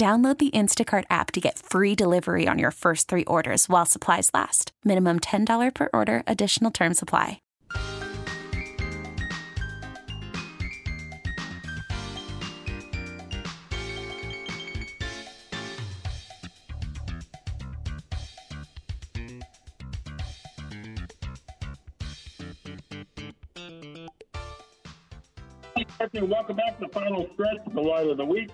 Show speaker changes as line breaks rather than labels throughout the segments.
Download the Instacart app to get free delivery on your first three orders while supplies last. Minimum $10 per order, additional term supply.
Welcome back to the final stretch of the Light of the Week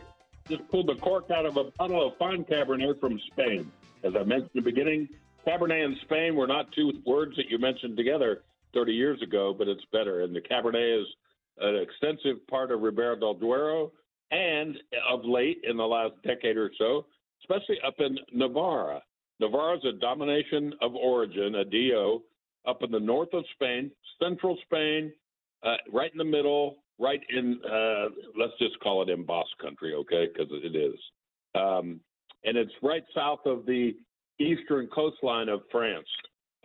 just pulled the cork out of a bottle of fine Cabernet from Spain. As I mentioned in the beginning, Cabernet and Spain were not two words that you mentioned together 30 years ago, but it's better. And the Cabernet is an extensive part of Ribera del Duero, and of late, in the last decade or so, especially up in Navarra. Navarra is a denomination of origin, a DO, up in the north of Spain, central Spain, uh, right in the middle, right in uh, let's just call it Basque country, okay? Because it is, um, and it's right south of the eastern coastline of France.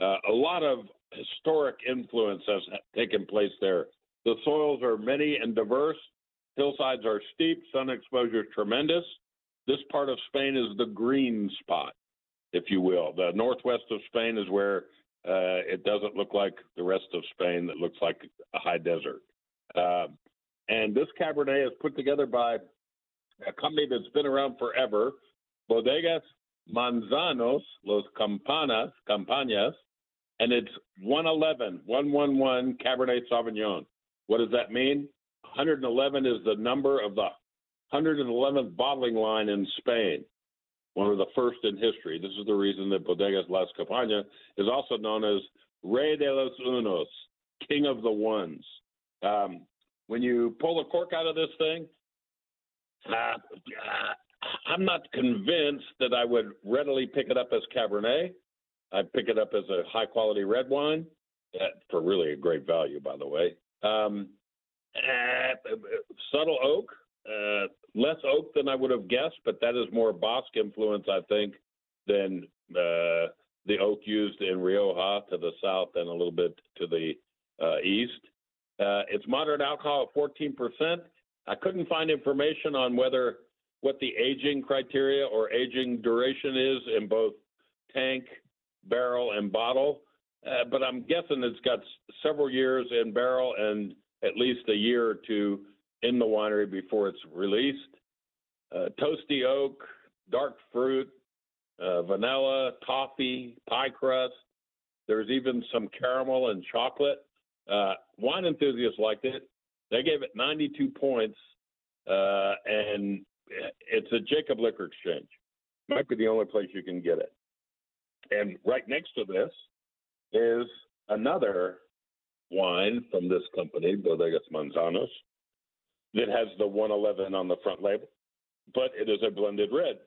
Uh, a lot of historic influence has taken place there. The soils are many and diverse. Hillsides are steep. Sun exposure is tremendous. This part of Spain is the green spot, if you will. The northwest of Spain is where uh, it doesn't look like the rest of Spain that looks like a high desert. Uh, and this Cabernet is put together by a company that's been around forever, Bodegas Manzanos Los Campanas, Campañas, and it's 111, 111 Cabernet Sauvignon. What does that mean? 111 is the number of the 111th bottling line in Spain, one of the first in history. This is the reason that Bodegas Las Campañas is also known as Rey de los Unos, King of the Ones. Um, when you pull the cork out of this thing, uh, I'm not convinced that I would readily pick it up as Cabernet. I'd pick it up as a high quality red wine for really a great value, by the way. Um, uh, subtle oak, uh, less oak than I would have guessed, but that is more Basque influence, I think, than uh, the oak used in Rioja to the south and a little bit to the uh, east. Uh, it's moderate alcohol at 14%. I couldn't find information on whether what the aging criteria or aging duration is in both tank, barrel, and bottle. Uh, but I'm guessing it's got several years in barrel and at least a year or two in the winery before it's released. Uh, toasty oak, dark fruit, uh, vanilla, toffee, pie crust. There's even some caramel and chocolate. Uh, wine enthusiasts liked it. They gave it 92 points, uh, and it's a Jacob Liquor Exchange. Might be the only place you can get it. And right next to this is another wine from this company, Bodegas Manzanos, that has the 111 on the front label, but it is a blended red.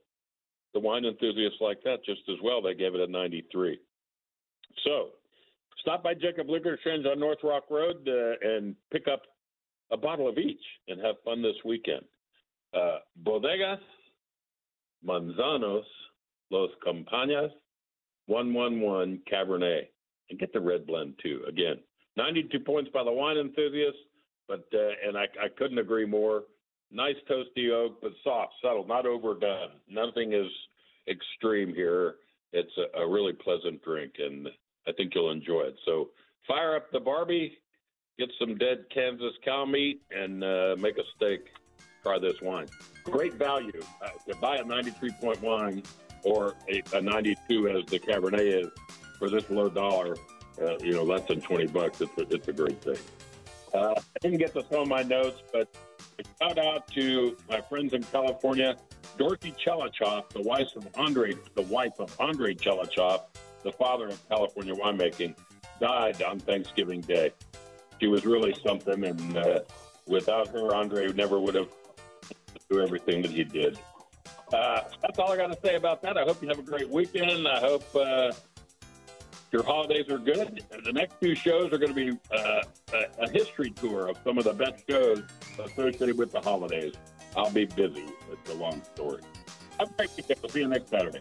The wine enthusiasts like that just as well. They gave it a 93. So stop by Jacob Liquor Exchange on North Rock Road uh, and pick up a bottle of each and have fun this weekend. Uh, Bodegas Manzanos Los Campañas 111 Cabernet. And get the red blend too. Again, 92 points by the wine enthusiast, but uh, and I, I couldn't agree more. Nice toasty oak, but soft, subtle, not overdone. Nothing is extreme here. It's a, a really pleasant drink, and I think you'll enjoy it. So fire up the Barbie, get some dead Kansas cow meat, and uh, make a steak try this wine. Great value uh, to buy a 93.1 or a, a 92 as the Cabernet is for this low dollar. Uh, you know, less than 20 bucks. It's a, it's a great thing. Uh, I didn't get some of my notes, but shout out to my friends in California, Dorothy Tchelistcheff, the wife of Andre, the wife of Andre Tchelistcheff, the father of California winemaking, died on Thanksgiving Day. She was really something, and uh, without her, Andre never would have do everything that he did. Uh, that's all I got to say about that. I hope you have a great weekend. I hope uh, your holidays are good. The next two shows are going to be uh, a, history tour of some of the best shows associated with the holidays. I'll be busy. It's a long story. Have a great weekend. We'll see you next Saturday.